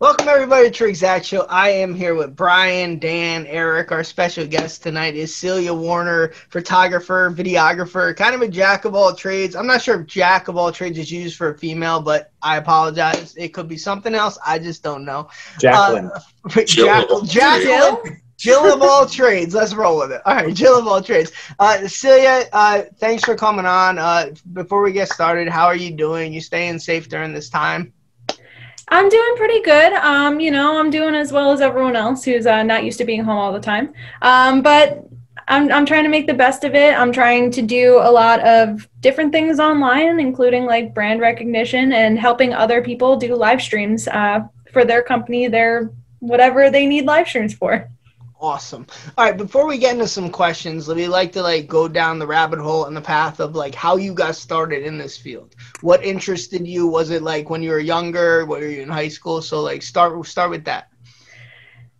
Welcome everybody to Exact Show. I am here with Brian, Dan, Eric. Our special guest tonight is Celia Warner, photographer, videographer, kind of a jack of all trades. I'm not sure if jack of all trades is used for a female, but I apologize. It could be something else. I just don't know. Jacqueline. Uh, Jack- Jacqueline. Jill of all trades. Let's roll with it. All right, Jill of all trades. Uh, Celia, uh, thanks for coming on. Uh, before we get started, how are you doing? You staying safe during this time? I'm doing pretty good. Um, you know, I'm doing as well as everyone else who's uh, not used to being home all the time. Um, but I'm, I'm trying to make the best of it. I'm trying to do a lot of different things online, including like brand recognition and helping other people do live streams uh, for their company, their whatever they need live streams for. Awesome. All right, before we get into some questions, we like to like go down the rabbit hole and the path of like how you got started in this field. What interested you? Was it like when you were younger? Were you in high school? So like start start with that.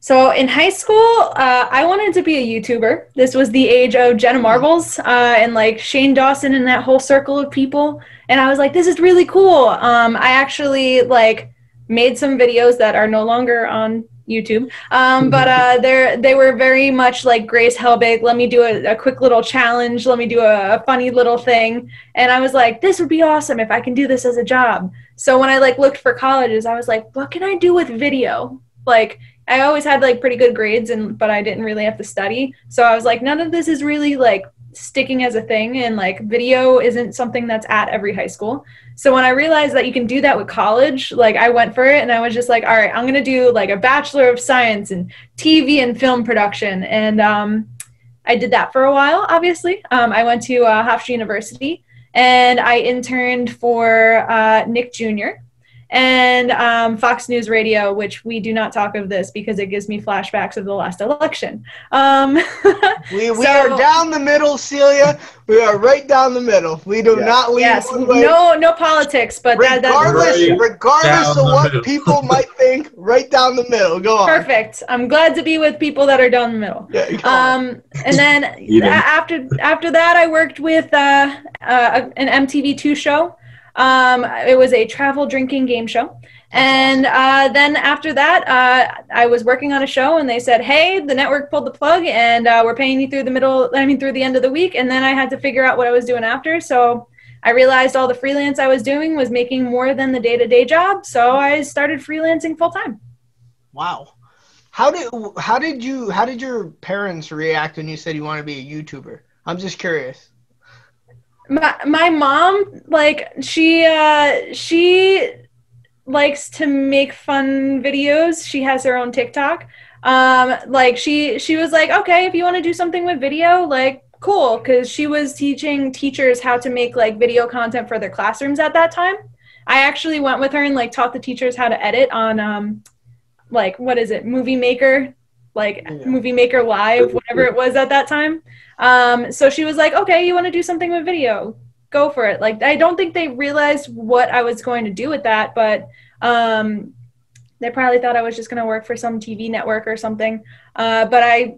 So in high school, uh, I wanted to be a YouTuber. This was the age of Jenna Marbles uh, and like Shane Dawson and that whole circle of people. And I was like, this is really cool. Um, I actually like made some videos that are no longer on YouTube. Um, but uh, they they were very much like Grace Helbig. Let me do a, a quick little challenge. Let me do a, a, funny little thing. And I was like, this would be awesome if I can do this as a job. So when I like looked for colleges, I was like, what can I do with video? Like I always had like pretty good grades, and but I didn't really have to study. So I was like, none of this is really like sticking as a thing and like video isn't something that's at every high school. So when i realized that you can do that with college like i went for it and i was just like all right i'm going to do like a bachelor of science in tv and film production. And um, i did that for a while obviously. Um, i went to uh, hofstra university and i interned for uh, nick jr and um, Fox News Radio, which we do not talk of this because it gives me flashbacks of the last election. Um, we we so, are down the middle, Celia. We are right down the middle. We do yeah. not leave. Yes, no, no politics, but regardless, that, regardless of what middle. people might think, right down the middle. Go on. Perfect. I'm glad to be with people that are down the middle. Yeah, um, and then after after that, I worked with uh, uh, an MTV two show. Um, it was a travel drinking game show. And uh, then after that, uh, I was working on a show, and they said, "Hey, the network pulled the plug, and uh, we're paying you through the middle. I mean, through the end of the week." And then I had to figure out what I was doing after. So I realized all the freelance I was doing was making more than the day to day job. So I started freelancing full time. Wow. How did how did you how did your parents react when you said you want to be a YouTuber? I'm just curious my my mom like she uh she likes to make fun videos. She has her own tiktok. Um like she she was like okay if you want to do something with video like cool. Because she was teaching teachers how to make like video content for their classrooms at that time. I actually went with her and like taught the teachers how to edit on um like what is it? Movie maker? Like yeah. movie maker live whatever it was at that time um, so she was like, okay, you want to do something with video? Go for it. Like, I don't think they realized what I was going to do with that, but um, they probably thought I was just going to work for some TV network or something. Uh, but I,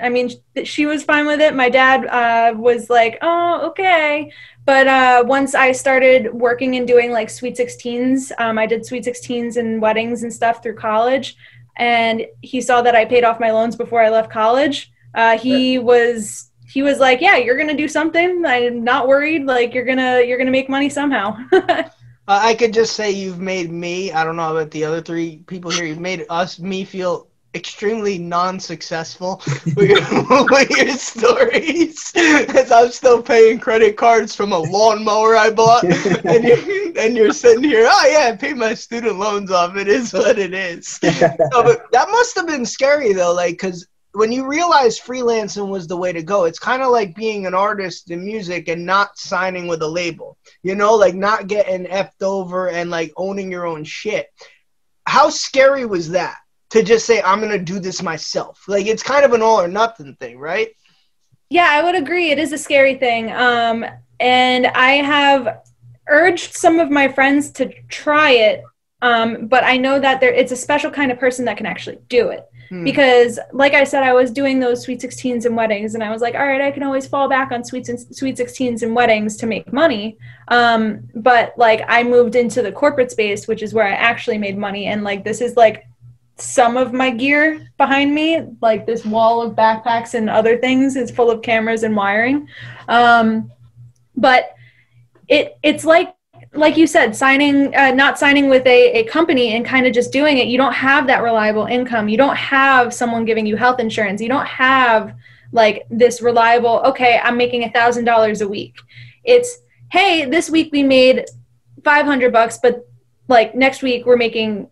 I mean, she was fine with it. My dad uh, was like, oh, okay. But uh, once I started working and doing like Sweet 16s, um, I did Sweet 16s and weddings and stuff through college. And he saw that I paid off my loans before I left college. Uh, he was he was like, "Yeah, you're gonna do something. I'm not worried. Like you're gonna you're gonna make money somehow." uh, I could just say you've made me. I don't know about the other three people here. You've made us me feel extremely non-successful with, your, stories as I'm still paying credit cards from a lawnmower I bought and you're, and you're sitting here oh yeah I paid my student loans off it is what it is no, but that must have been scary though like because when you realize freelancing was the way to go, it's kind of like being an artist in music and not signing with a label. You know, like not getting effed over and like owning your own shit. How scary was that to just say I'm gonna do this myself? Like it's kind of an all or nothing thing, right? Yeah, I would agree. It is a scary thing. Um, and I have urged some of my friends to try it Um, but I know that there it's a special kind of person that can actually do it. Hmm. Because, like I said, I was doing those sweet 16s and weddings, and I was like, all right, I can always fall back on sweet, sweet 16s and weddings to make money. Um, but, like, I moved into the corporate space, which is where I actually made money. And, like, this is like some of my gear behind me, like this wall of backpacks and other things, is full of cameras and wiring. Um, but it it's like like you said, signing, uh, not signing with a, a company and kind of just doing it, you don't have that reliable income. You don't have someone giving you health insurance. You don't have like this reliable, okay, I'm making a thousand dollars a week. It's, hey, this week we made 500 bucks, but like next week we're making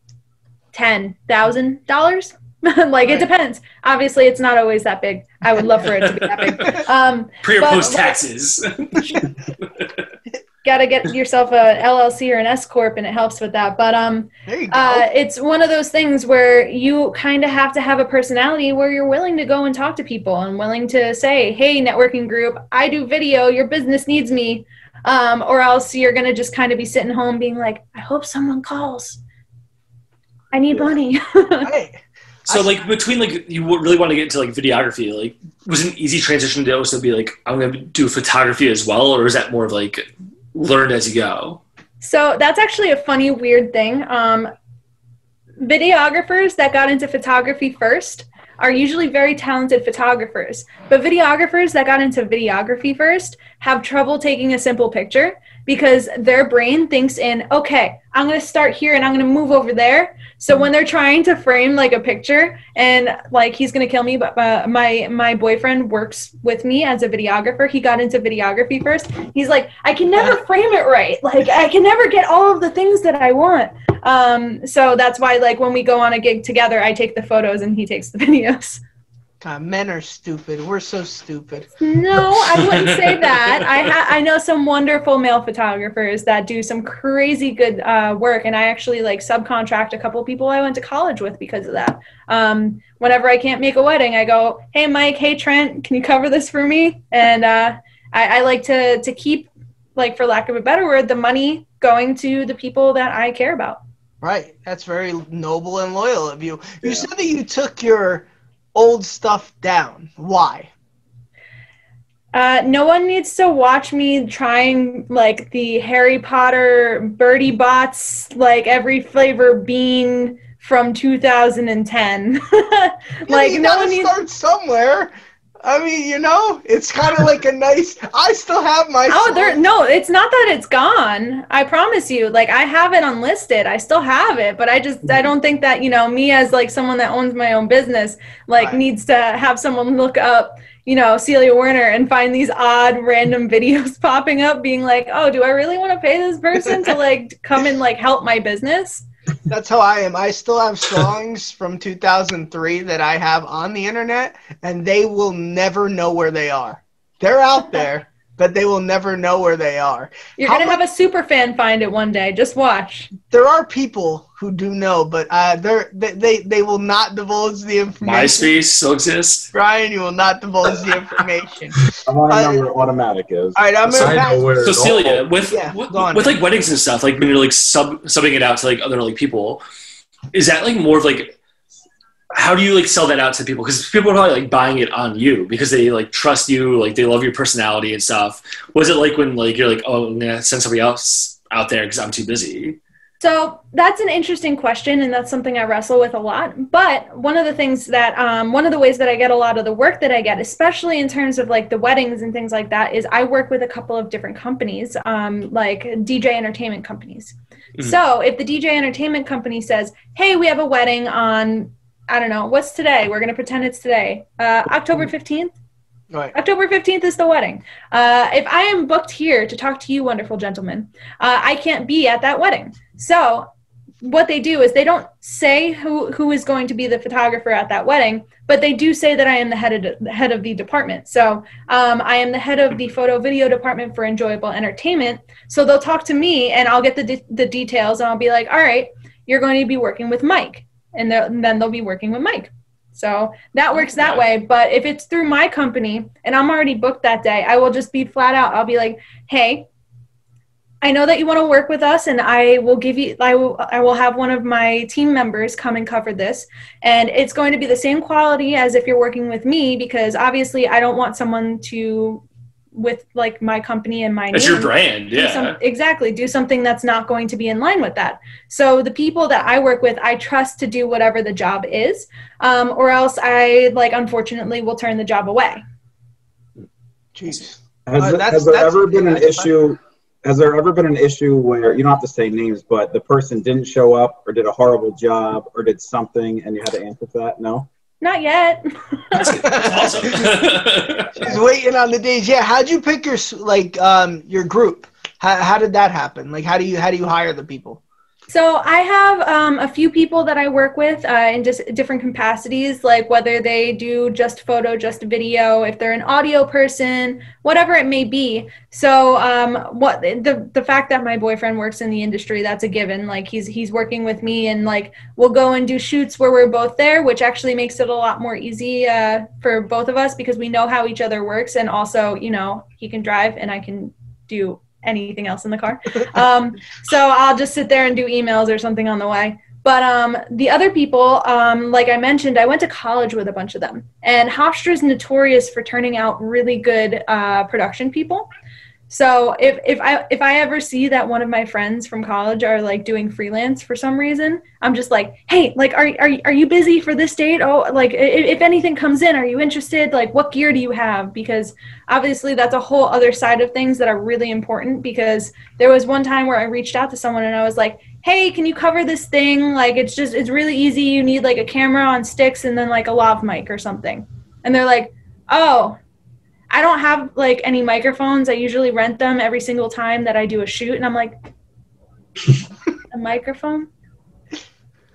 $10,000. like it depends. Obviously, it's not always that big. I would love for it to be that big. Um, Pre or post taxes. got to get yourself a LLC or an S corp, and it helps with that. But um, There you go. uh, it's one of those things where you kind of have to have a personality where you're willing to go and talk to people and willing to say, "Hey, networking group, I do video. Your business needs me," um, or else you're gonna just kind of be sitting home being like, "I hope someone calls. I need money." Hey, So like between like you really want to get into like videography, like was an easy transition to also be like I'm going to do photography as well, or is that more of like learned as you go? So that's actually a funny, weird thing. Um, videographers that got into photography first are usually very talented photographers, but videographers that got into videography first have trouble taking a simple picture because their brain thinks in, okay, I'm going to start here and I'm going to move over there. So when they're trying to frame like a picture and like he's going to kill me, but uh, my my boyfriend works with me as a videographer. He got into videography first. He's like, I can never frame it right. Like I can never get all of the things that I want. Um, so that's why like when we go on a gig together, I take the photos and he takes the videos. God, men are stupid. We're so stupid. No, I wouldn't say that. I ha- I know some wonderful male photographers that do some crazy good uh, work, and I actually like subcontract a couple people I went to college with because of that. Um, whenever I can't make a wedding, I go, "Hey, Mike. Hey, Trent. Can you cover this for me?" And uh, I, I like to to keep, like, for lack of a better word, the money going to the people that I care about. Right. That's very noble and loyal of you. You Yeah. said that you took your old stuff down. Why? Uh, no one needs to watch me trying like the Harry Potter Bertie Bott's, like every flavor bean from 2010. like you no one needs. start somewhere. I mean, you know, it's kind of like a nice. I still have my. Oh, there no, it's not that it's gone. I promise you. Like I have it unlisted. I still have it, but I just I mm-hmm. don't think that, you know, me as like someone that owns my own business like Right. needs to have someone look up, you know, Celia Warner and find these odd random videos popping up being like, "Oh, do I really want to pay this person to like come and like help my business?" That's how I am. I still have songs from 2003 that I have on the internet, and they will never know where they are. They're out there, but they will never know where they are. You're How going to mu- have a super fan find it one day. Just watch. There are people who do know, but uh, they're, they, they they will not divulge the information. MySpace still exists. Brian, you will not divulge the information. I want to I- know where automatic is. All right, I'm So gonna pass. know where So Celia, with Yeah, with, with like weddings and stuff, like when you're like sub subbing it out to like other like people, is that like more of like how do you like sell that out to people? Because people are probably like buying it on you because they like trust you, like they love your personality and stuff. Was it like when like you're like, oh, I'm gonna send somebody else out there because I'm too busy? So that's an interesting question, and that's something I wrestle with a lot. But one of the things that, um, one of the ways that I get a lot of the work that I get, especially in terms of like the weddings and things like that, is I work with a couple of different companies, um, like DJ entertainment companies. Mhm. So if the DJ entertainment company says, "Hey, we have a wedding on," I don't know, what's today? We're gonna pretend it's today, uh, October fifteenth. Right. October 15th is the wedding. Uh, if I am booked here to talk to you, wonderful gentlemen, uh, I can't be at that wedding. So, what they do is they don't say who, who is going to be the photographer at that wedding, but they do say that I am the head of the head of the department. So, um, I am the head of the photo video department for enjoyable entertainment. So they'll talk to me, and I'll get the de- the details, and I'll be like, "All right, you're going to be working with Mike," and, and then they'll be working with Mike. So that works that way. But if it's through my company and I'm already booked that day, I will just be flat out. I'll be like, hey, I know that you want to work with us, and I will give you. I will. I will have one of my team members come and cover this, and it's going to be the same quality as if you're working with me because obviously I don't want someone to with like my company and my That's name your brand, do yeah. some- exactly do something that's not going to be in line with that so the people that i work with i trust to do whatever the job is um, or else i like unfortunately will turn the job away Jesus. Has, Uh, there- that's- has there that's- ever been an that's issue? Has there ever been an issue where you don't have to say names, but the person didn't show up or did a horrible job or did something and you had to answer for that? No. Not yet That's, that's awesome. She's waiting on the days. Yeah. How'd you pick your like um your group? How, how did that happen? Like how do you how do you hire the people? So I have um, a few people that I work with uh, in just different capacities, like whether they do just photo, just video, if they're an audio person, whatever it may be. So um, what the the fact that my boyfriend works in the industry, that's a given. Like he's he's working with me, and like we'll go and do shoots where we're both there, which actually makes it a lot more easy uh, for both of us because we know how each other works, and also you know he can drive and I can do anything else in the car. Um, so I'll just sit there and do emails or something on the way. But um, the other people, um, like I mentioned, I went to college with a bunch of them. And Hofstra is notorious for turning out really good uh, production people. So if, if I if I ever see that one of my friends from college are like doing freelance for some reason, I'm just like, hey, like are are are you busy for this date? Oh, like i- if anything comes in, are you interested? Like what gear do you have? Because obviously that's a whole other side of things that are really important because there was one time where I reached out to someone and I was like, "Hey, can you cover this thing? Like it's just it's really easy. You need like a camera on sticks and then like a lav mic or something." And they're like, "Oh, I don't have like any microphones. I usually rent them every single time that I do a shoot." And I'm like, "A microphone?"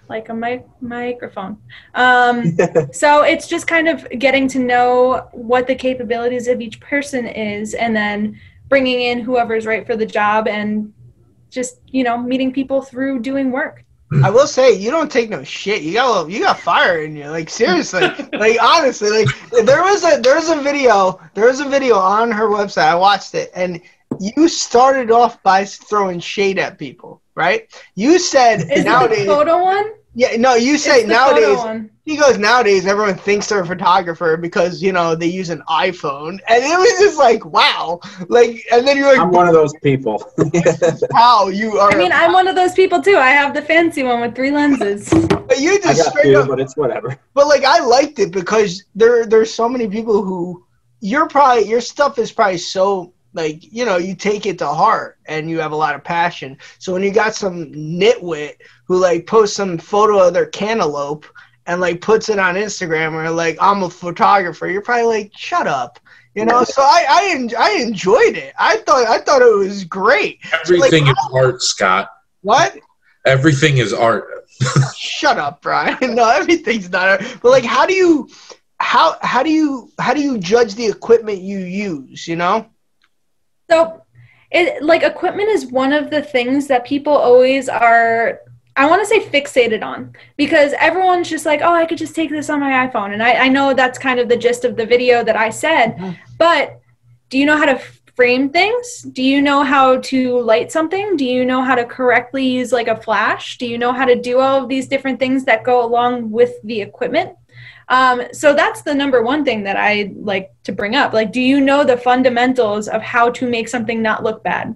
Like a mic microphone. Um so it's just kind of getting to know what the capabilities of each person is and then bringing in whoever's right for the job and just you know meeting people through doing work I will say you don't take no shit. You got a little- you got fire in you. Like seriously. like honestly, like there was a there was a video there was a video on her website. I watched it and you started off by throwing shade at people, right? You said is nowadays it the photo one Yeah, no, you say It's the photo nowadays he goes nowadays everyone thinks they're a photographer because you know they use an iPhone. And it was just like wow. Like and then you're like, I'm one of those people. how? You are i mean i'm one of those people too. I have the fancy one with three lenses. But you I just got straight two, up but it's whatever. But like I liked it because there there's so many people who you're probably your stuff is probably so like you know you take it to heart and you have a lot of passion. So when you got some nitwit who like posts some photo of their cantaloupe and like puts it on Instagram or like I'm a photographer, you're probably like shut up. You know, so I I, en- I enjoyed it. I thought I thought it was great. Everything is art, Scott. What? Everything is art. Shut up, Brian. No, everything's not. Art but like, how do you, how how do you how do you judge the equipment you use? You know. So it like equipment is one of the things that people always are I want to say fixated on because everyone's just like, oh, I could just take this on my iPhone. And I, I know that's kind of the gist of the video that I said. Mhm. But do you know how to frame things? Do you know how to light something? Do you know how to correctly use like a flash? Do you know how to do all of these different things that go along with the equipment? Um, so that's the number one thing that I like to bring up. Like, do you know the fundamentals of how to make something not look bad?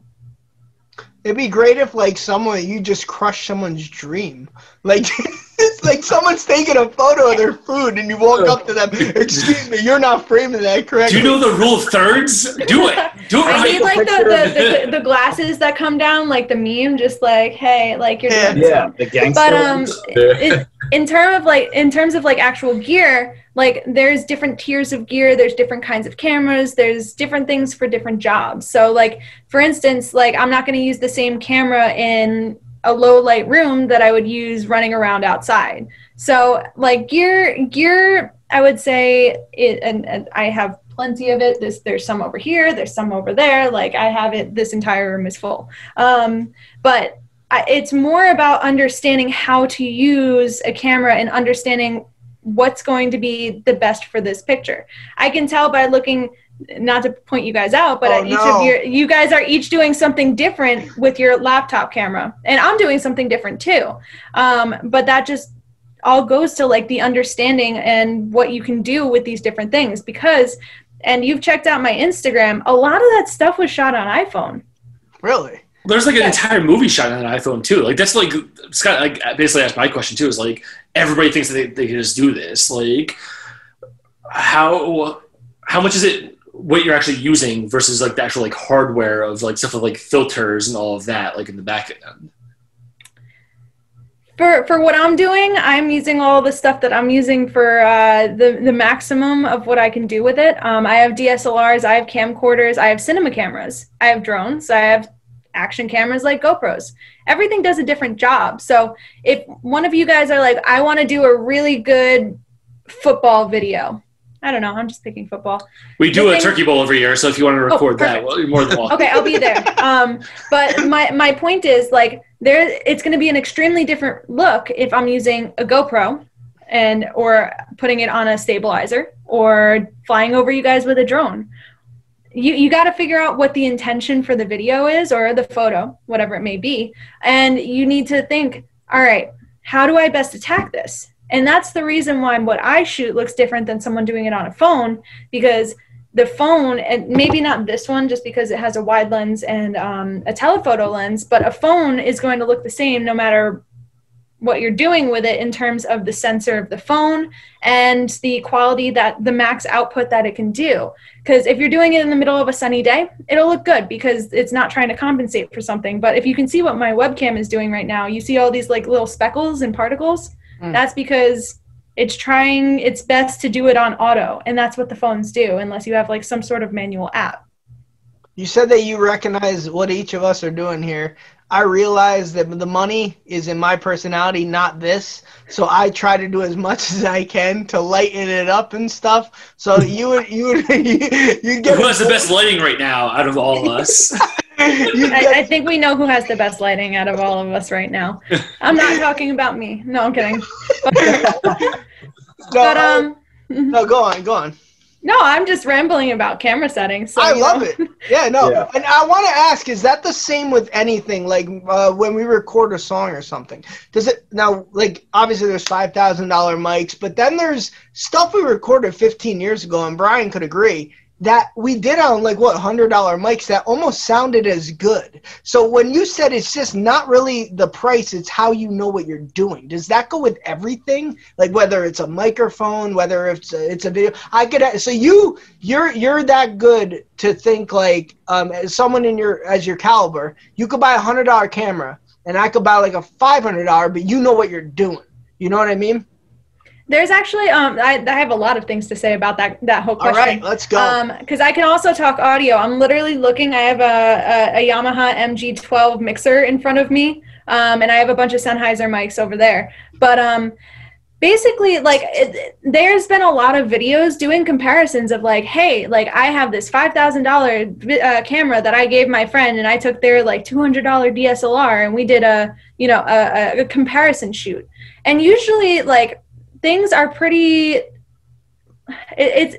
It'd be great if like someone you just crush someone's dream. Like it's like someone's taking a photo of their food and you walk up to them, excuse me, you're not framing that correctly. Do you know the rule of thirds? Do it. Do it I right. need like the, the, the, the glasses that come down, like the meme, just like, hey, like you're Yeah. doing Yeah, the gangster. But um, ones. it, in terms of like in terms of like actual gear, like there's different tiers of gear. There's different kinds of cameras. There's different things for different jobs. So like for instance, like I'm not going to use the same camera in a low light room that I would use running around outside. So like gear gear, I would say it, and, and I have plenty of it. This there's some over here. There's some over there. Like I have it. This entire room is full. Um, but it's more about understanding how to use a camera and understanding what's going to be the best for this picture. I can tell by looking not to point you guys out, but Oh, each no. of your you guys are each doing something different with your laptop camera, and I'm doing something different too. Um, but that just all goes to like the understanding and what you can do with these different things because and you've checked out my Instagram, a lot of that stuff was shot on iPhone. Really? There's like an Yes. entire movie shot on an iPhone too. Like that's like Scott. Like basically asked my question too. Is like everybody thinks that they, they can just do this. Like how how much is it? What you're actually using versus like the actual like hardware of like stuff like filters and all of that, like in the back end. For for what I'm doing, I'm using all the stuff that I'm using for uh, the the maximum of what I can do with it. Um, I have DSLRs, I have camcorders, I have cinema cameras, I have drones, I have action cameras like GoPros. Everything does a different job. So if one of you guys are like, I want to do a really good football video. I don't know. I'm just picking football. We do The a thing- turkey bowl every year, so if you want to record that, well, you're more than welcome. okay i'll be there um but my my point is like there it's going to be an extremely different look if i'm using a gopro and or putting it on a stabilizer or flying over you guys with a drone you you got to figure out what the intention for the video is or the photo whatever it may be. And you need to think all right how do i best attack this? And that's the reason why what i shoot looks different than someone doing it on a phone because the phone and maybe not this one just because it has a wide lens and um, a telephoto lens but a phone is going to look the same no matter what you're doing with it in terms of the sensor of the phone and the quality that the max output that it can do because if you're doing it in the middle of a sunny day it'll look good because it's not trying to compensate for something but if you can see what my webcam is doing right now you see all these like little speckles and particles Mm. that's because it's trying its best to do it on auto and that's what the phones do unless you have like some sort of manual app You said that you recognize what each of us are doing here. I realize that the money is in my personality, not this. So I try to do as much as I can to lighten it up and stuff. So you would you would you, you get Who has the best lighting right now out of all of us? I, I think we know who has the best lighting out of all of us right now i'm not talking about me no i'm kidding no, but um no, go on, go on. No i'm just rambling about camera settings so, I love know. it. Yeah, no. Yeah. And I want to ask, is that the same with anything? Like uh, when we record a song or something, does it now? Like obviously, there's five thousand dollar mics, but then there's stuff we recorded 15 years ago, and Brian could agree that we did on like what hundred dollar mics that almost sounded as good. So when you said it's just not really the price, it's how you know what you're doing. Does that go with everything? Like whether it's a microphone, whether it's a, it's a video. I could so you you're you're that good to think like um, as someone in your as your caliber, you could buy a hundred dollar camera, and I could buy like a five hundred dollar, but you know what you're doing. You know what I mean? There's actually um I, I have a lot of things to say about that that whole question right, let's go. Um, because I can also talk audio. I'm literally looking. I have a, a, a Yamaha MG12 mixer in front of me, um, and I have a bunch of Sennheiser mics over there. But um, basically, like, it, there's been a lot of videos doing comparisons of like, hey, like I have this five thousand dollar uh, camera that I gave my friend, and I took their like two hundred dollar DSLR, and we did a you know a, a comparison shoot. And usually, like things are pretty. It, it's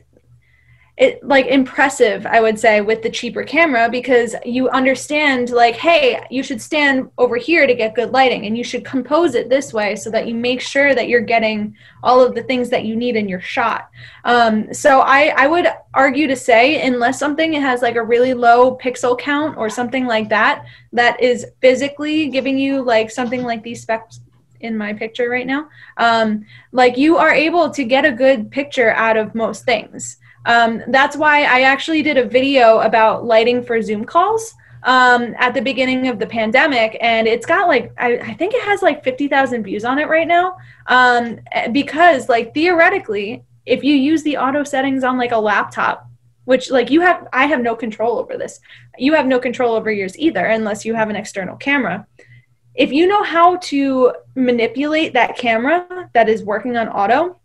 it like impressive i would say with the cheaper camera because you understand like hey you should stand over here to get good lighting and you should compose it this way so that you make sure that you're getting all of the things that you need in your shot um, so I, I would argue to say unless something has like a really low pixel count or something like that that is physically giving you like something like these specs in my picture right now um, like you are able to get a good picture out of most things um, that's why I actually did a video about lighting for Zoom calls um, at the beginning of the pandemic, and it's got like I, I think it has like fifty thousand views on it right now. Um, because like theoretically, if you use the auto settings on like a laptop, which like you have, I have no control over this. You have no control over yours either, unless you have an external camera. If you know how to manipulate that camera that is working on auto,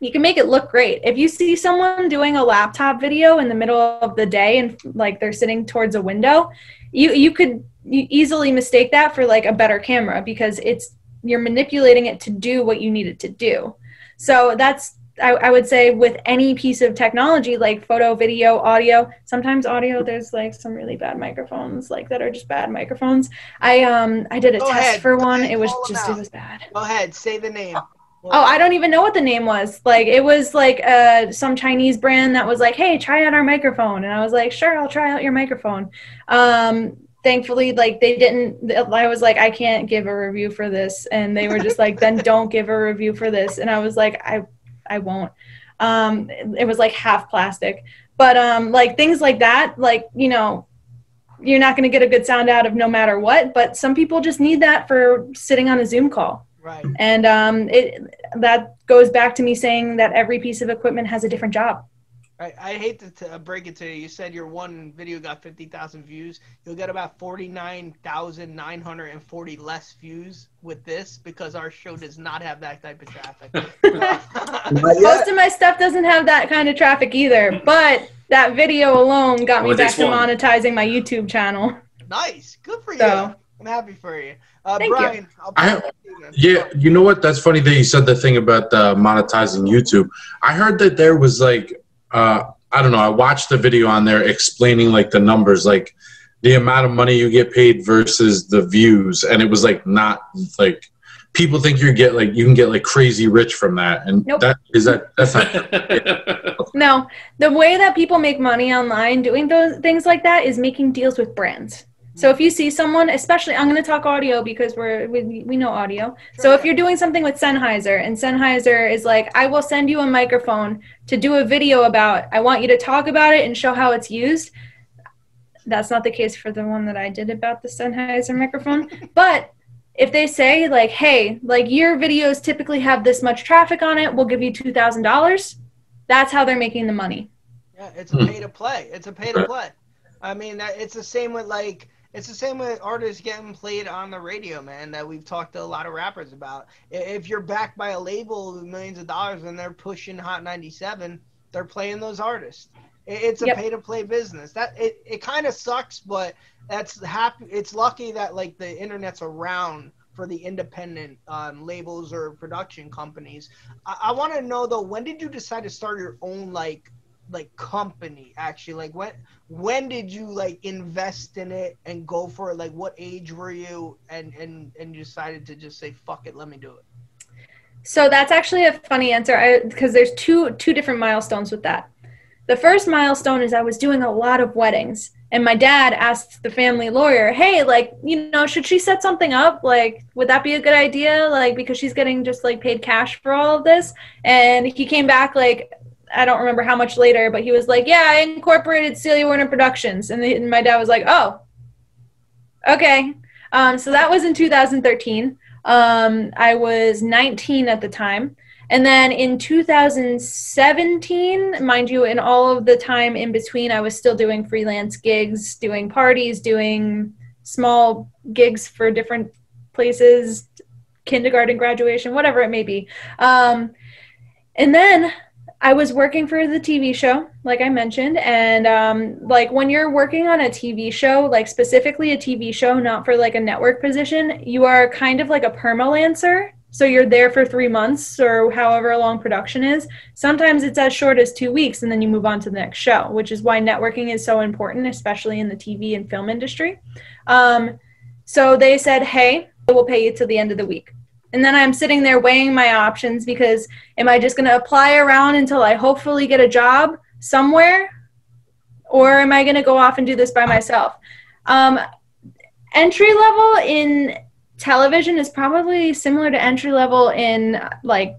you can make it look great. If you see someone doing a laptop video in the middle of the day and like they're sitting towards a window, you you could easily mistake that for like a better camera because it's you're manipulating it to do what you need it to do. So that's I, I would say with any piece of technology like photo, video, audio. Sometimes audio, there's like some really bad microphones, like that are just bad microphones. I um I did a Go test ahead, for one. It was just it was bad. Go ahead, say the name. Oh, I don't even know what the name was. Like it was like uh some Chinese brand that was like, "Hey, try out our microphone." And I was like, "Sure, I'll try out your microphone." Um thankfully like they didn't I was like, "I can't give a review for this." And they were just like, "Then don't give a review for this." And I was like, "I I won't." Um it, was like half plastic. But um like things like that, like, you know, you're not going to get a good sound out of no matter what, but some people just need that for sitting on a Zoom call Right. and um, it that goes back to me saying that every piece of equipment has a different job. I, I hate to t- uh, break it to you. You said your one video got 50,000 views. You'll get about 49,940 less views with this because our show does not have that type of traffic. Most of my stuff doesn't have that kind of traffic either, but that video alone got me Well, back to one. monetizing my YouTube channel. nice. Good for you. I'm happy for you. Uh, Thank you. Brian, I'll I- pass it to you, man. Yeah, you know what? That's funny that you said the thing about uh, monetizing YouTube. I heard that there was like, uh, I don't know. I watched the video on there explaining like the numbers, like the amount of money you get paid versus the views, and it was like not like people think you get like you can get like crazy rich from that, and Nope. that is that that's not. No, the way that people make money online doing those things like that is making deals with brands. So if you see someone, especially I'm going to talk audio because we're we, we know audio. So if you're doing something with Sennheiser and Sennheiser is like, I will send you a microphone to do a video about. I want you to talk about it and show how it's used. That's not the case for the one that I did about the Sennheiser microphone, but if they say like, "Hey, like your videos typically have this much traffic on it, we'll give you two thousand dollars," that's how they're making the money. Yeah, it's a Hmm. pay to play. It's a pay to play. I mean, it's the same with like it's the same with artists getting played on the radio, man. That we've talked to a lot of rappers about. If you're backed by a label with millions of dollars and they're pushing Hot 97, they're playing those artists. It's a Yep. pay to play business. That it, it kind of sucks, but that's happy. It's lucky that like the internet's around for the independent um, labels or production companies. I, I want to know though, when did you decide to start your own like like company actually like when when did you like invest in it and go for it like what age were you and and and you decided to just say fuck it let me do it So that's actually a funny answer because there's two two different milestones with that. The first milestone is I was doing a lot of weddings and my dad asked the family lawyer, "Hey, like, you know, should she set something up? Like, would that be a good idea like because she's getting just like paid cash for all of this?" And he came back like I don't remember how much later, but he was like, "Yeah, I incorporated Celia Warner Productions." And, the, and my dad was like, "Oh. Okay." Um, so that was in 2013. Um, I was 19 at the time. And then in 2017, mind you, in all of the time in between, I was still doing freelance gigs, doing parties, doing small gigs for different places, kindergarten graduation, whatever it may be. Um, and then I was working for the TV show, like I mentioned, and um, like when you're working on a TV show, like specifically a TV show, not for like a network position, you are kind of like a permalancer. So you're there for three months or however long production is. Sometimes it's as short as two weeks, and then you move on to the next show, which is why networking is so important, especially in the TV and film industry. Um, so they said, "Hey, we'll pay you till the end of the week." And then I'm sitting there weighing my options because am I just going to apply around until I hopefully get a job somewhere? Or am I going to go off and do this by myself? Um, entry level in television is probably similar to entry level in, like,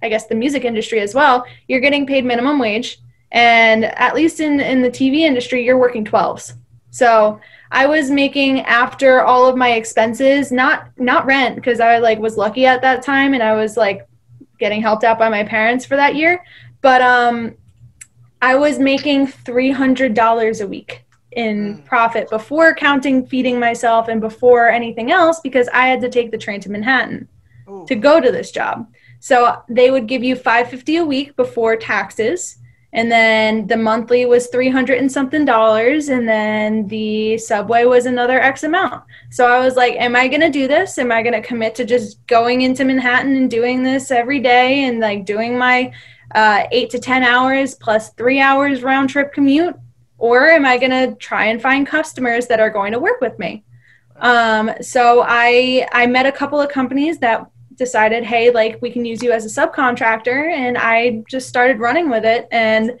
I guess the music industry as well. You're getting paid minimum wage. And at least in, in the TV industry, you're working 12s. So I was making after all of my expenses, not not rent because I like was lucky at that time and I was like getting helped out by my parents for that year, but um I was making $300 a week in Mm. profit before counting feeding myself and before anything else because I had to take the train to Manhattan Ooh. to go to this job. So they would give you 550 a week before taxes And then the monthly was 300 and something dollars. And then the subway was another X amount. So I was like, am I going to do this? Am I going to commit to just going into Manhattan and doing this every day and like doing my uh, eight to 10 hours plus three hours round trip commute? Or am I going to try and find customers that are going to work with me? Um, so I I met a couple of companies that decided, hey, like we can use you as a subcontractor, and I just started running with it and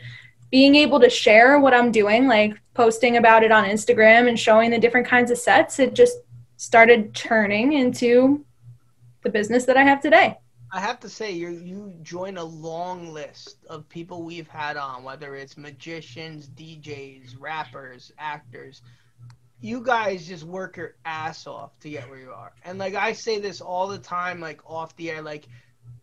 being able to share what I'm doing, like posting about it on Instagram and showing the different kinds of sets. It just started turning into the business that I have today. I have to say, you you join a long list of people we've had on, whether it's magicians, DJs, rappers, actors you guys just work your ass off to get where you are. And like I say this all the time, like off the air, like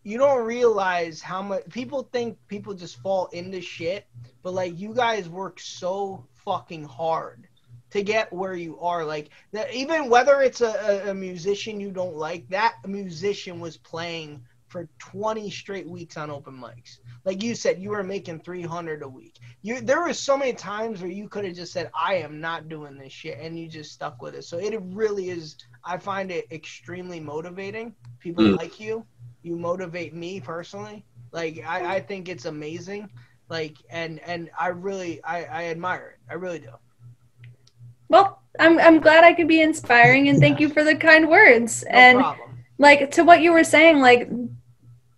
you don't realize how much people think people just fall into shit, but like you guys work so fucking hard to get where you are. Like that, even whether it's a, a, a musician you don't like, that musician was playing for 20 straight weeks on open mics. Like you said, you were making 300 a week. You there were so many times where you could have just said, "I am not doing this shit," and you just stuck with it. So it really is. I find it extremely motivating. People mm. like you. You motivate me personally. Like I, I think it's amazing. Like and and I really I, I admire it. I really do. Well, I'm I'm glad I could be inspiring and thank you for the kind words. No and problem. like to what you were saying, like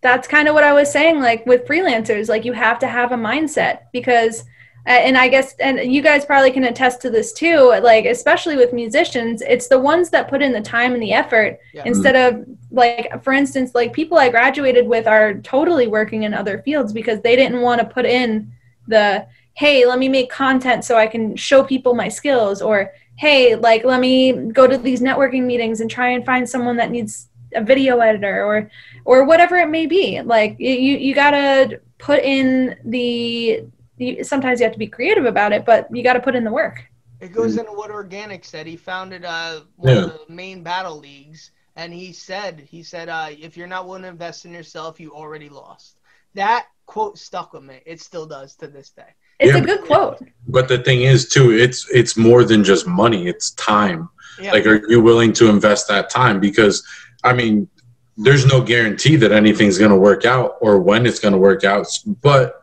that's kind of what I was saying, like with freelancers, like you have to have a mindset because, uh, and I guess, and you guys probably can attest to this too, like, especially with musicians, it's the ones that put in the time and the effort yeah. instead mm. of, like, for instance, like people I graduated with are totally working in other fields because they didn't want to put in the, hey, let me make content so I can show people my skills, or hey, like, let me go to these networking meetings and try and find someone that needs a video editor or or whatever it may be. Like you you gotta put in the you, sometimes you have to be creative about it but you gotta put in the work. It goes into what Organik said. He founded uh, one yeah. of the main battle leagues and he said he said uh, if you're not willing to invest in yourself you already lost. That quote stuck with me. It still does to this day. It's yeah, a good quote. but the thing is too it's it's more than just money. It's time. Yeah. like are you willing to invest that time? Because I mean, there's no guarantee that anything's going to work out or when it's going to work out, but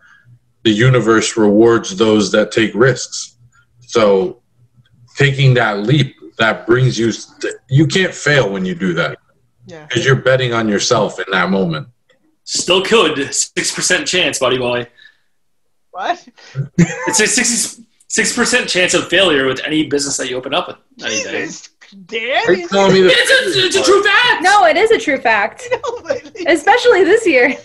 the universe rewards those that take risks. So taking that leap that brings you you can't fail when you do that. Yeah. Cuz you're betting on yourself in that moment. Still could. 6% chance, buddy boy. What? it's a 66% chance of failure with any business that you open up with. Jesus Dan? Are you telling me that it's, a, it's a true fact? No, it is a true fact. Especially this year.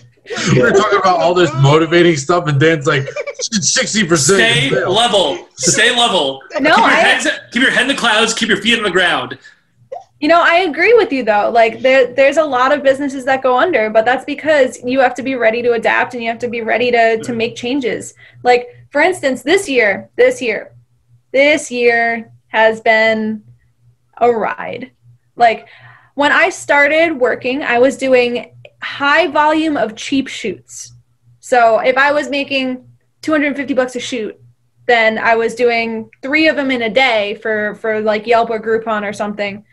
We are talking about all this motivating stuff, and Dan's like sixty percent. Stay level. Stay level. No, keep your, I, heads, keep your head in the clouds. Keep your feet on the ground. You know, I agree with you though. Like there, there's a lot of businesses that go under, but that's because you have to be ready to adapt and you have to be ready to to make changes. Like for instance, this year, this year, this year has been a ride. Like when I started working, I was doing high volume of cheap shoots. So if I was making 250 bucks a shoot, then I was doing three of them in a day for for like Yelp or Groupon or something.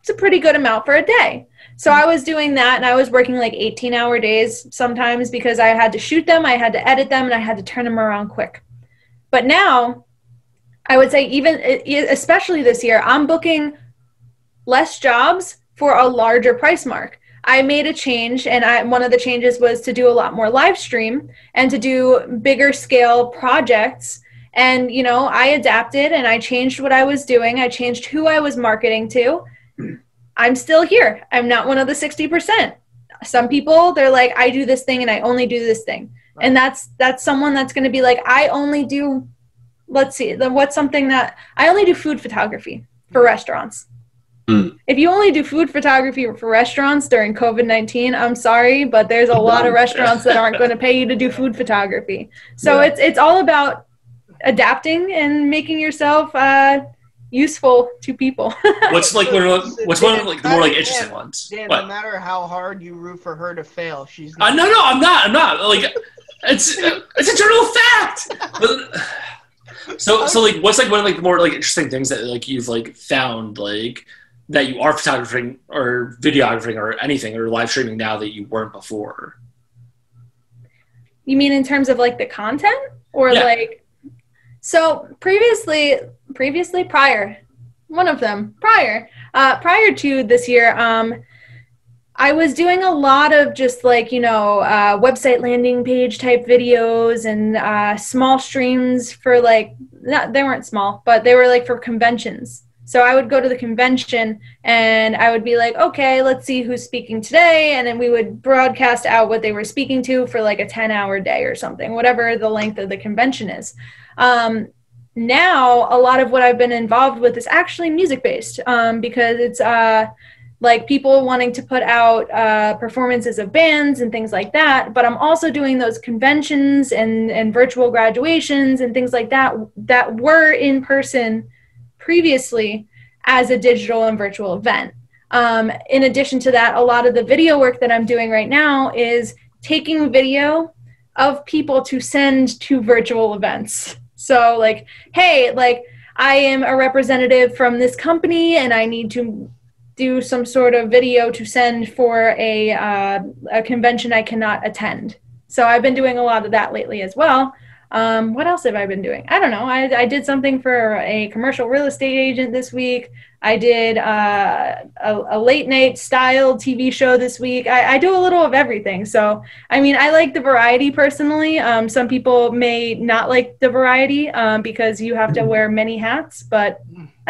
It's a pretty good amount for a day. So I was doing that and I was working like 18 hour days sometimes because I had to shoot them, I had to edit them, and I had to turn them around quick. But now I would say even especially this year, I'm booking less jobs for a larger price mark. I made a change, and I, one of the changes was to do a lot more live stream and to do bigger scale projects. And you know, I adapted and I changed what I was doing. I changed who I was marketing to. I'm still here. I'm not one of the 60%. Some people, they're like, I do this thing and I only do this thing. And that's that's someone that's going to be like, I only do let's see then what's something that i only do food photography for restaurants mm. if you only do food photography for restaurants during covid-19 i'm sorry but there's a lot of restaurants that aren't going to pay you to do food photography so yeah. it's it's all about adapting and making yourself uh, useful to people. what's like one of what's one of like the more like interesting ones? Dan, no matter how hard you root for her to fail, she's. Not. Uh, no, no, I'm not. I'm not. Like It's it's a journal fact. But, so so like what's like one of like the more like interesting things that like you've like found like that you are photographing or videographing or anything or live streaming now that you weren't before? You mean in terms of like the content or Yeah. like so previously previously prior one of them prior uh prior to this year um I was doing a lot of just like, you know, uh, website landing page type videos and uh, small streams for like, not, they weren't small, but they were like for conventions. So I would go to the convention and I would be like, okay, let's see who's speaking today. And then we would broadcast out what they were speaking to for like a 10 hour day or something, whatever the length of the convention is. Um, now, a lot of what I've been involved with is actually music based um, because it's, uh, like people wanting to put out uh, performances of bands and things like that but i'm also doing those conventions and, and virtual graduations and things like that that were in person previously as a digital and virtual event. Um, in addition to that a lot of the video work that i'm doing right now is taking video of people to send to virtual events. So like hey like i am a representative from this company and i need to do some sort of video to send for a, uh, a convention I cannot attend. So I've been doing a lot of that lately as well. Um, what else have I been doing? I don't know. I, I did something for a commercial real estate agent this week. I did uh, a, a late night style TV show this week. I, I do a little of everything. So, I mean, I like the variety personally. Um, some people may not like the variety um, because you have to wear many hats, but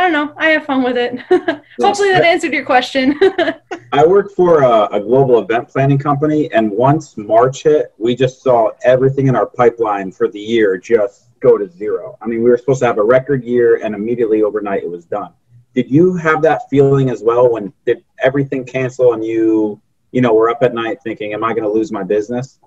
I don't know. I have fun with it. Hopefully that answered your question. I work for a, a global event planning company, and once March hit, we just saw everything in our pipeline for the year just go to zero. I mean, we were supposed to have a record year, and immediately overnight it was done. Did you have that feeling as well when did everything cancel and you, you know, were up at night thinking, "Am I going to lose my business?"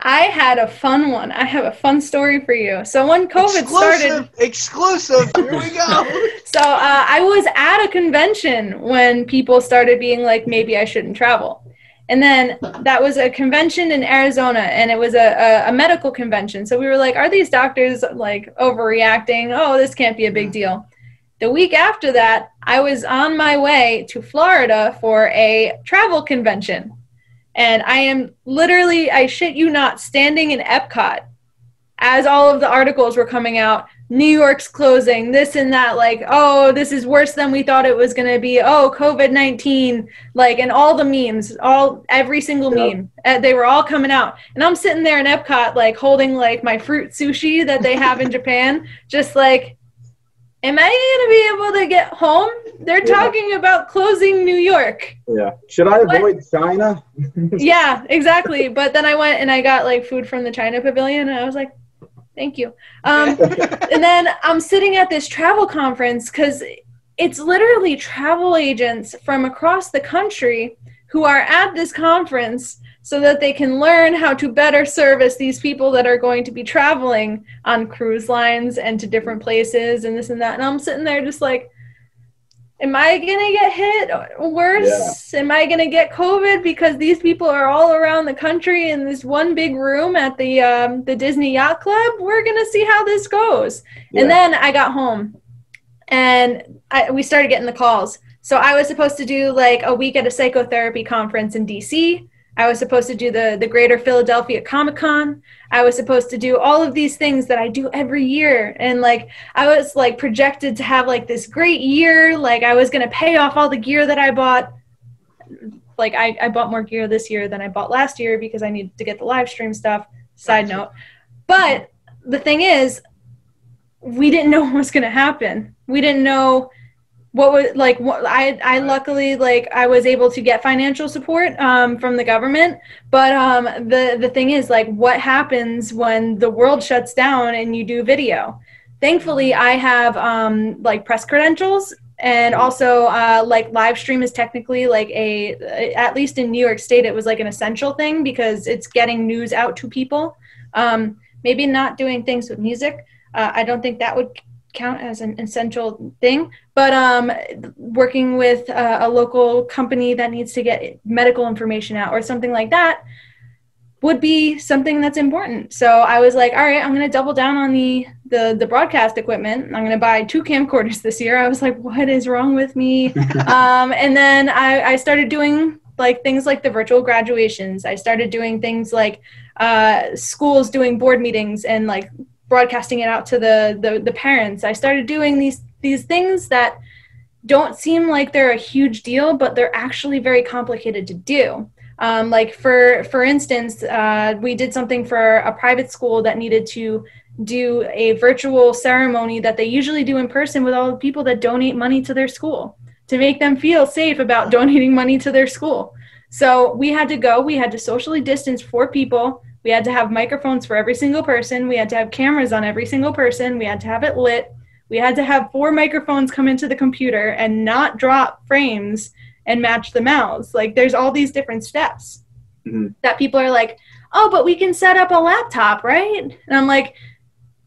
I had a fun one. I have a fun story for you. So when COVID started, exclusive. Here we go. so uh, I was at a convention when people started being like, maybe I shouldn't travel. And then that was a convention in Arizona, and it was a, a, a medical convention. So we were like, are these doctors like overreacting? Oh, this can't be a big deal. The week after that, I was on my way to Florida for a travel convention. And I am literally, I shit you not, standing in Epcot as all of the articles were coming out. New York's closing, this and that, like, oh, this is worse than we thought it was going to be. Oh, COVID 19, like, and all the memes, all, every single Yeah. meme, uh, they were all coming out. And I'm sitting there in Epcot, like, holding, like, my fruit sushi that they have in Japan, just like, am I going to be able to get home? They're Yeah. talking about closing New York Yeah. Should I What? avoid China? yeah, exactly. But then I went and I got like food from the China Pavilion, and I was like, "Thank you." Um, and then I'm sitting at this travel conference because it's literally travel agents from across the country who are at this conference so that they can learn how to better service these people that are going to be traveling on cruise lines and to different places and this and that. And I'm sitting there just like, am I gonna get hit worse? Am I gonna get COVID because these people are all around the country in this one big room at the um, the Disney Yacht Club? We're gonna see how this goes. And then I got home, and I, we started getting the calls. So I was supposed to do like a week at a psychotherapy conference in DC. I was supposed to do the the Greater Philadelphia Comic Con. I was supposed to do all of these things that I do every year, and like I was like projected to have like this great year. Like I was gonna pay off all the gear that I bought. Like I, I bought more gear this year than I bought last year because I needed to get the live stream stuff. Side note, but the thing is, we didn't know what was gonna happen. We didn't know what was like what i i luckily like i was able to get financial support um, from the government. But um, the the thing is like what happens when the world shuts down and you do video? Thankfully i have um, like press credentials and also uh, like live stream is technically like a at least in new york state it was like an essential thing because it's getting news out to people. Um, maybe not doing things with music. Uh, i don't think that would count as an essential thing but um, working with uh, a local company that needs to get medical information out or something like that would be something that's important. So I was like, all right, I'm going to double down on the, the the broadcast equipment. I'm going to buy two camcorders this year. I was like, what is wrong with me? um, and then I, I started doing like things like the virtual graduations. I started doing things like uh, schools doing board meetings and like broadcasting it out to the, the the parents. I started doing these these things that don't seem like they're a huge deal, but they're actually very complicated to do. Um, like for for instance, uh, we did something for a private school that needed to do a virtual ceremony that they usually do in person with all the people that donate money to their school to make them feel safe about donating money to their school. So we had to go. We had to socially distance four people. We had to have microphones for every single person. We had to have cameras on every single person. We had to have it lit. We had to have four microphones come into the computer and not drop frames and match the mouths. Like there's all these different steps Mhm. that people are like, oh, but we can set up a laptop, right? And I'm like,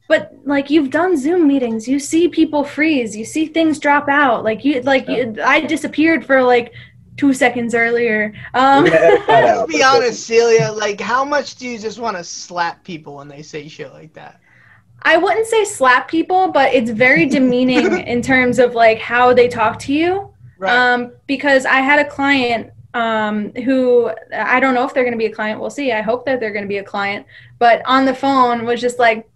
but like you've done Zoom meetings, you see people freeze, you see things drop out. Like you, like you, I disappeared for like two seconds earlier. Um, We're gonna edit that out. Let's be honest, Celia. Like, how much do you just want to slap people when they say shit like that? I wouldn't say slap people, but it's very demeaning in terms of like how they talk to you. Right. Um, because I had a client um, who I don't know if they're going to be a client. We'll see. I hope that they're going to be a client. But on the phone was just like,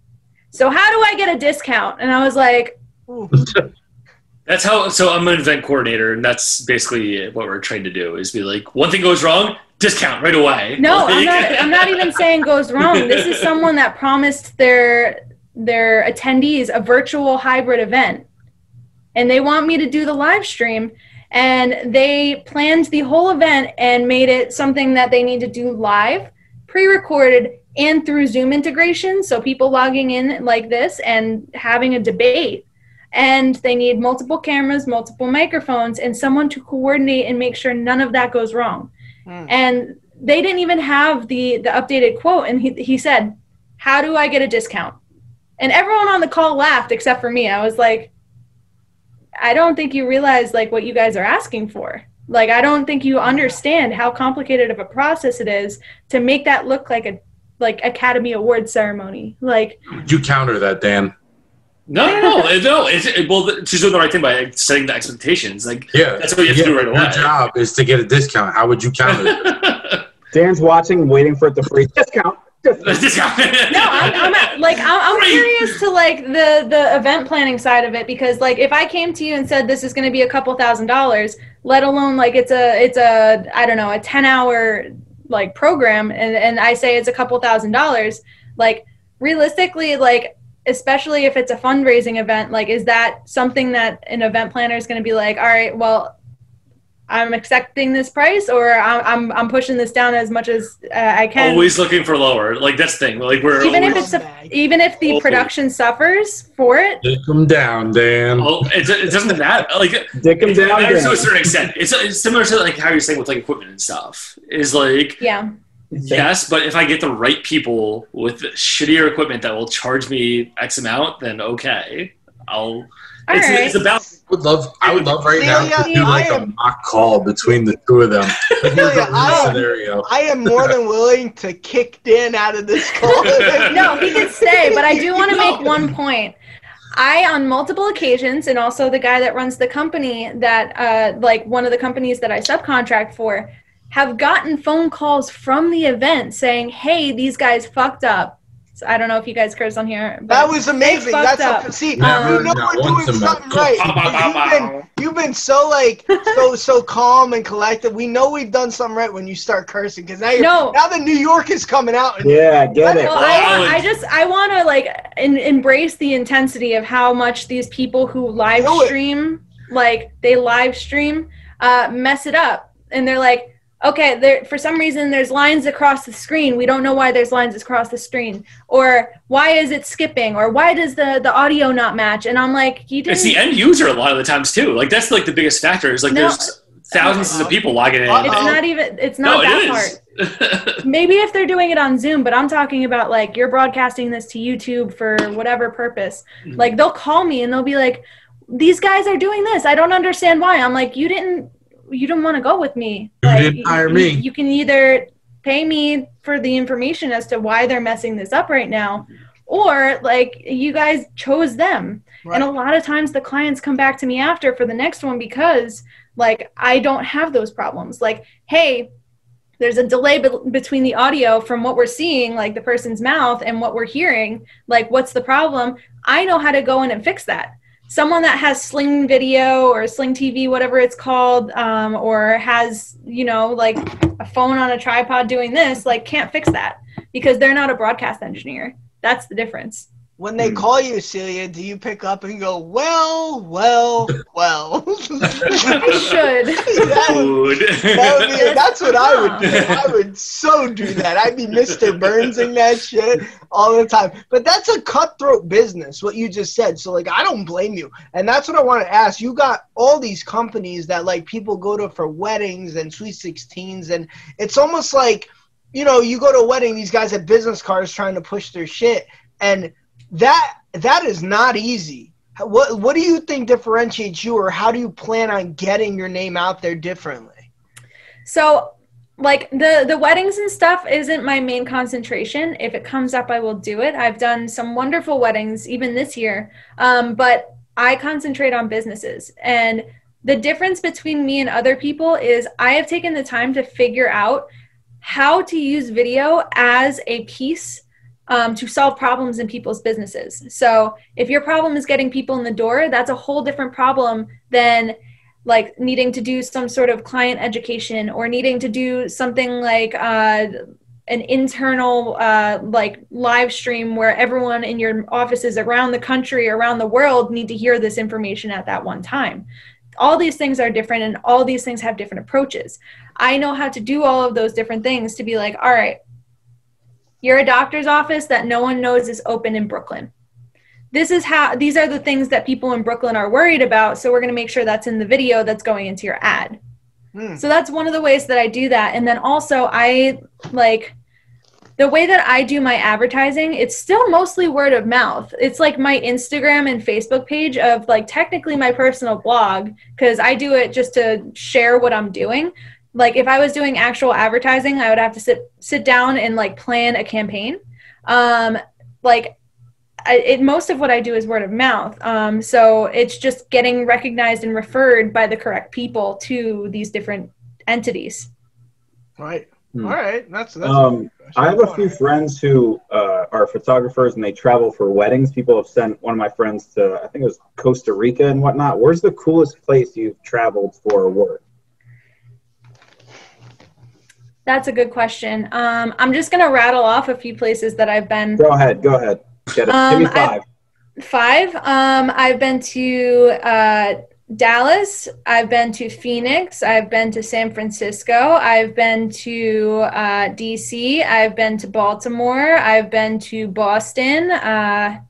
"So how do I get a discount?" And I was like, That's how. So I'm an event coordinator, and that's basically what we're trying to do. Is be like, one thing goes wrong, discount right away. No, I'm not. I'm not even saying goes wrong. This is someone that promised their their attendees a virtual hybrid event, and they want me to do the live stream. And they planned the whole event and made it something that they need to do live, pre-recorded, and through Zoom integration. So people logging in like this and having a debate. And they need multiple cameras, multiple microphones, and someone to coordinate and make sure none of that goes wrong Hmm. and they didn't even have the the updated quote and he, he said how do i get a discount and everyone on the call laughed except for me i was like i don't think you realize like what you guys are asking for like i don't think you understand how complicated of a process it is to make that look like a like academy award ceremony like you counter that, Dan? No, no, no, no. It's, it, well, she's doing the right thing by setting the expectations. Like Yeah. that's what you have to do right Your away. job is to get a discount. How would you counter it? Dan's watching, waiting for it to freeze. Discount. No i'm, I'm like i'm, I'm curious to like the the event planning side of it because like if i came to you and said this is going to be a couple thousand dollars let alone like it's a it's a i don't know a 10 hour like program and and i say it's a couple thousand dollars like realistically like especially if it's a fundraising event like is that something that an event planner is going to be like all right well i'm accepting this price or i'm i'm, I'm pushing this down as much as uh, i can Always looking for lower. Like that's the thing. Like we're even if it's a, even if the Always. production suffers for it Dick them down, Dan. Oh, it, it doesn't matter. Like Dick him it down. matters to a certain extent. It's, it's similar to like how you're saying with like equipment and stuff. Is like yeah yes, but if I get the right people with shittier equipment that will charge me X amount, then okay, I'll. All it's, right. it's about I would love. I would love right now to do like I a am- mock call between the two of them. Celia, a I am- scenario. I am more than willing to kick Dan out of this call. no he can stay but i do want to make one point i on multiple occasions and also the guy that runs the company that uh like one of the companies that i subcontract for have gotten phone calls from the event saying hey these guys fucked up so i don't know if you guys curse on here but That was amazing. That's up. what, see, Never, you know we're doing something right. You've been, you've been so like so so calm and collected. We know we've done something right when you start cursing because now you're, No. now that New York is coming out. And Yeah, get it. Well, I, I just I want to like en- embrace the intensity of how much these people who live Do it. stream, like they live stream, uh, mess it up, and they're like, okay, there for some reason there's lines across the screen. We don't know why there's lines across the screen, or why is it skipping, or why does the the audio not match? And I'm like, you it's didn't. It's the end user a lot of the times too. Like that's like the biggest factor. Is like No. there's thousands of people logging in. it's Uh-oh. not even. It's no, not that it part. is. maybe if they're doing it on Zoom, but I'm talking about like you're broadcasting this to YouTube for whatever purpose. Mhm. Like they'll call me and they'll be like, "These guys are doing this. I don't understand why." I'm like, "You didn't, you don't want to go with me. You Like, didn't hire you- me." You can either pay me for the information as to why they're messing this up right now or like you guys chose them Right. and a lot of times the clients come back to me after for the next one because like i don't have those problems like hey there's a delay be- between the audio from what we're seeing like the person's mouth and what we're hearing like what's the problem i know how to go in and fix that someone that has sling video or sling tv whatever it's called um, or has you know like a phone on a tripod doing this like can't fix that because they're not a broadcast engineer. That's the difference When they Hmm. call you, Celia, do you pick up and go, well, well, well? i should that would, that would be, that's what I would do. I would so do that. I'd be Mr. Burnsing that shit all the time. But that's a cutthroat business, what you just said. So, like, I don't blame you. And that's what I want to ask. You got all these companies that, like, people go to for weddings and sweet 16s. And it's almost like, you know, you go to a wedding, these guys have business cards trying to push their shit. And that that is not easy. What what do you think differentiates you, or how do you plan on getting your name out there differently? So like the the weddings and stuff isn't my main concentration. If it comes up, I will do it. I've done some wonderful weddings even this year, um, but I concentrate on businesses. And the difference between me and other people is I have taken the time to figure out how to use video as a piece um, to solve problems in people's businesses. So if your problem is getting people in the door, that's a whole different problem than like needing to do some sort of client education or needing to do something like uh, an internal uh, like live stream where everyone in your offices around the country around the world need to hear this information at that one time all these things are different and all these things have different approaches i know how to do all of those different things to be like all right you're a doctor's office that no one knows is open in brooklyn this is how these are the things that people in Brooklyn are worried about. So we're going to make sure that's in the video that's going into your ad. Hmm. So that's one of the ways that I do that. And then also I like the way that I do my advertising, it's still mostly word of mouth. It's like my Instagram and Facebook page of like technically my personal blog because I do it just to share what I'm doing. Like if I was doing actual advertising, I would have to sit sit down and like plan a campaign. Um like I, it, most of what I do is word of mouth. Um, so it's just getting recognized and referred by the correct people to these different entities. Right. Hmm. All right. That's that's. Um, I have a few friends who uh, are photographers and they travel for weddings. People have sent one of my friends to, I think it was Costa Rica and whatnot. Where's the coolest place you've traveled for work? That's a good question. Um, I'm just going to rattle off a few places that I've been. Go ahead, go ahead. Get it. Give me Um, I- five. Five. Um, I've been to uh, Dallas. I've been to Phoenix. I've been to San Francisco. I've been to uh, DC. I've been to Baltimore. I've been to Boston. Uh,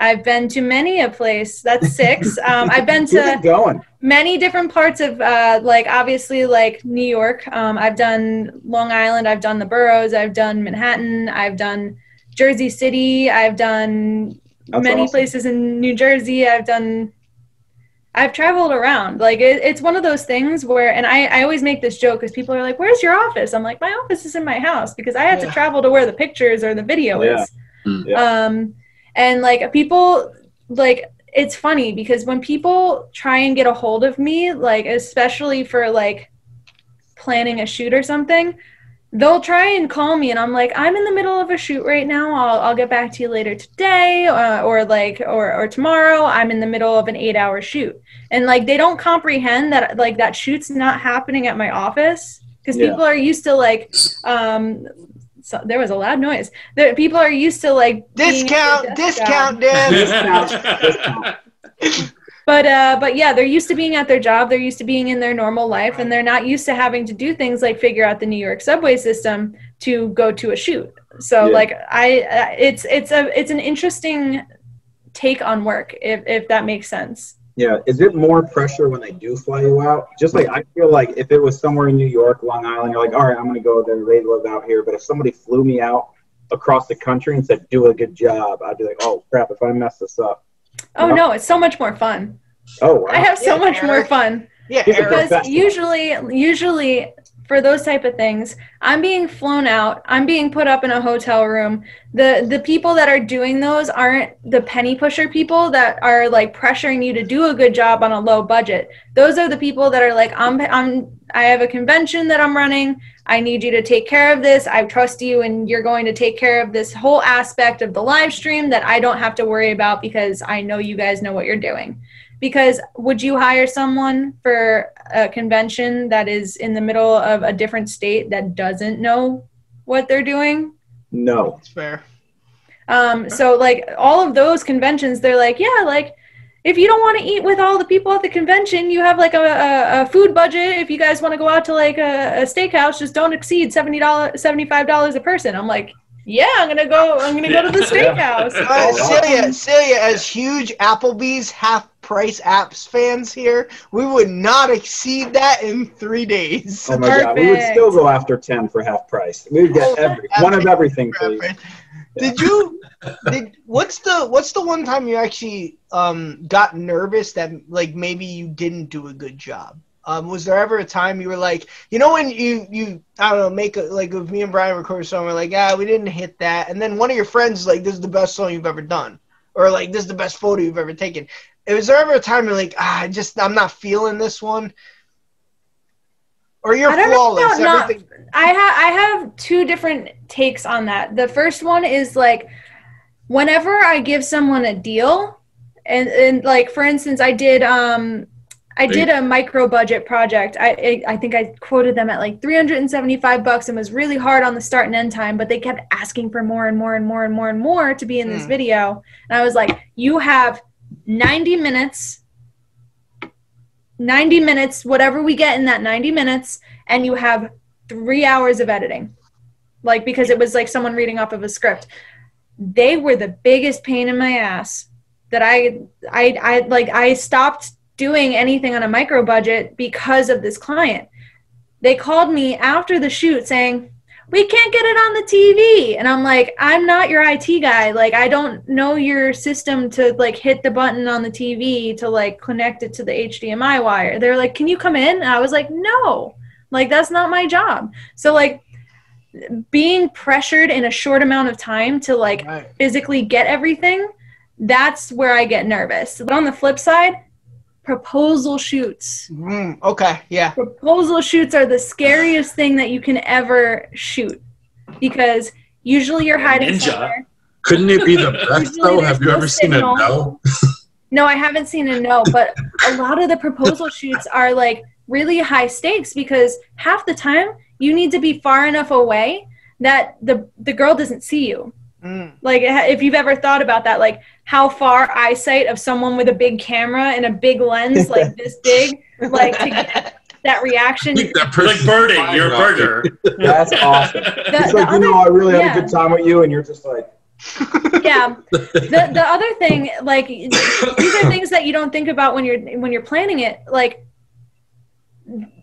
I've been to many a place. That's six. Um, I've been to many different parts of uh, like obviously like New York. Um, I've done Long Island. I've done the boroughs. I've done Manhattan. I've done Jersey City. I've done That's many awesome. places in New Jersey. I've done. I've traveled around. Like it, it's one of those things where, and I, I always make this joke because people are like, "Where's your office?" I'm like, "My office is in my house because I had Yeah. to travel to where the pictures or the video Yeah. is." Yeah. Um, and like people, like it's funny because when people try and get a hold of me, like especially for like planning a shoot or something, they'll try and call me and I'm like, I'm in the middle of a shoot right now. I'll, I'll get back to you later today uh, or like, or, or tomorrow I'm in the middle of an eight hour shoot. And like, they don't comprehend that like that shoot's not happening at my office because Yeah. people are used to like, um, so there was a loud noise. There, people are used to like being Discount, discount, Discount. but uh but yeah they're used to being at their job they're used to being in their normal life and they're not used to having to do things like figure out the new york subway system to go to a shoot so Yeah. like i uh, it's it's a it's an interesting take on work if if that makes sense Yeah. Is it more pressure when they do fly you out? Just like I feel like if it was somewhere in New York, Long Island, you're like, all right, I'm going to go there. They live out here. But if somebody flew me out across the country and said, do a good job, I'd be like, oh, crap, if I mess this up. oh Yeah. no it's so much more fun Oh, wow. i have so Yeah, much more fun Yeah, He's a Eric. because usually usually for those type of things I'm being flown out. I'm being put up in a hotel room. The the people that are doing those aren't the penny pusher people that are like pressuring you to do a good job on a low budget. Those are the people that are like I'm I'm I have a convention that I'm running. I need you to take care of this. I trust you and you're going to take care of this whole aspect of the live stream that I don't have to worry about because I know you guys know what you're doing because would you hire someone for a convention that is in the middle of a different state that doesn't know what they're doing No. it's fair. um, so like all of those conventions they're like yeah like if you don't want to eat with all the people at the convention you have like a, a, a food budget if you guys want to go out to like a, a steakhouse just don't exceed $70 $75 a person i'm like yeah i'm gonna go i'm gonna go to the steakhouse Uh, wow. Celia, Celia, as huge Applebee's half price apps fans here, we would not exceed that in three days. Oh my god, we would still go after ten for half price. We would get every one of everything, please. Did you? Did what's the what's the one time you actually um got nervous that like maybe you didn't do a good job? Um, was there ever a time you were like, you know, when you you I don't know, make a like if me and Brian record a song, we're like, ah, we didn't hit that, and then one of your friends is like, this is the best song you've ever done, or like this is the best photo you've ever taken. Was there ever a time you're like, ah, I just I'm not feeling this one, or you're I don't know flawless? not- I have I have two different takes on that. The first one is like whenever I give someone a deal and, and like for instance I did um I did a micro budget project. I, I think I quoted them at like 375 bucks and was really hard on the start and end time, but they kept asking for more and more and more and more and more to be in this Hmm. video. And I was like, "You have 90 minutes 90 minutes, whatever we get in that 90 minutes, and you have three hours of editing. Like, because it was like someone reading off of a script. They were the biggest pain in my ass that I, I, I, like, I stopped doing anything on a micro budget because of this client. They called me after the shoot saying, we can't get it on the TV. And I'm like, I'm not your IT guy. Like, I don't know your system to like hit the button on the TV to like connect it to the HDMI wire. They're like, can you come in? And I was like, no, like, that's not my job. So, like, being pressured in a short amount of time to like Right. physically get everything, that's where I get nervous. But on the flip side, proposal shoots. Mm, okay. Yeah. Proposal shoots are the scariest thing that you can ever shoot because usually you're hiding Ninja. somewhere. Couldn't it be the best though? Have you no ever seen a signal. no? No, I haven't seen a no, but a lot of the proposal shoots are like really high stakes because half the time you need to be far enough away that the the girl doesn't see you. Mm. Like if you've ever thought about that, like how far eyesight of someone with a big camera and a big lens like this big, like to get that reaction. That You're like person's birding. flying You're a off birder. That's awesome. The- It's the like you know, I really had a good time with you, and you're just like, yeah the the other thing like these are things that you don't think about when you're when you're planning it like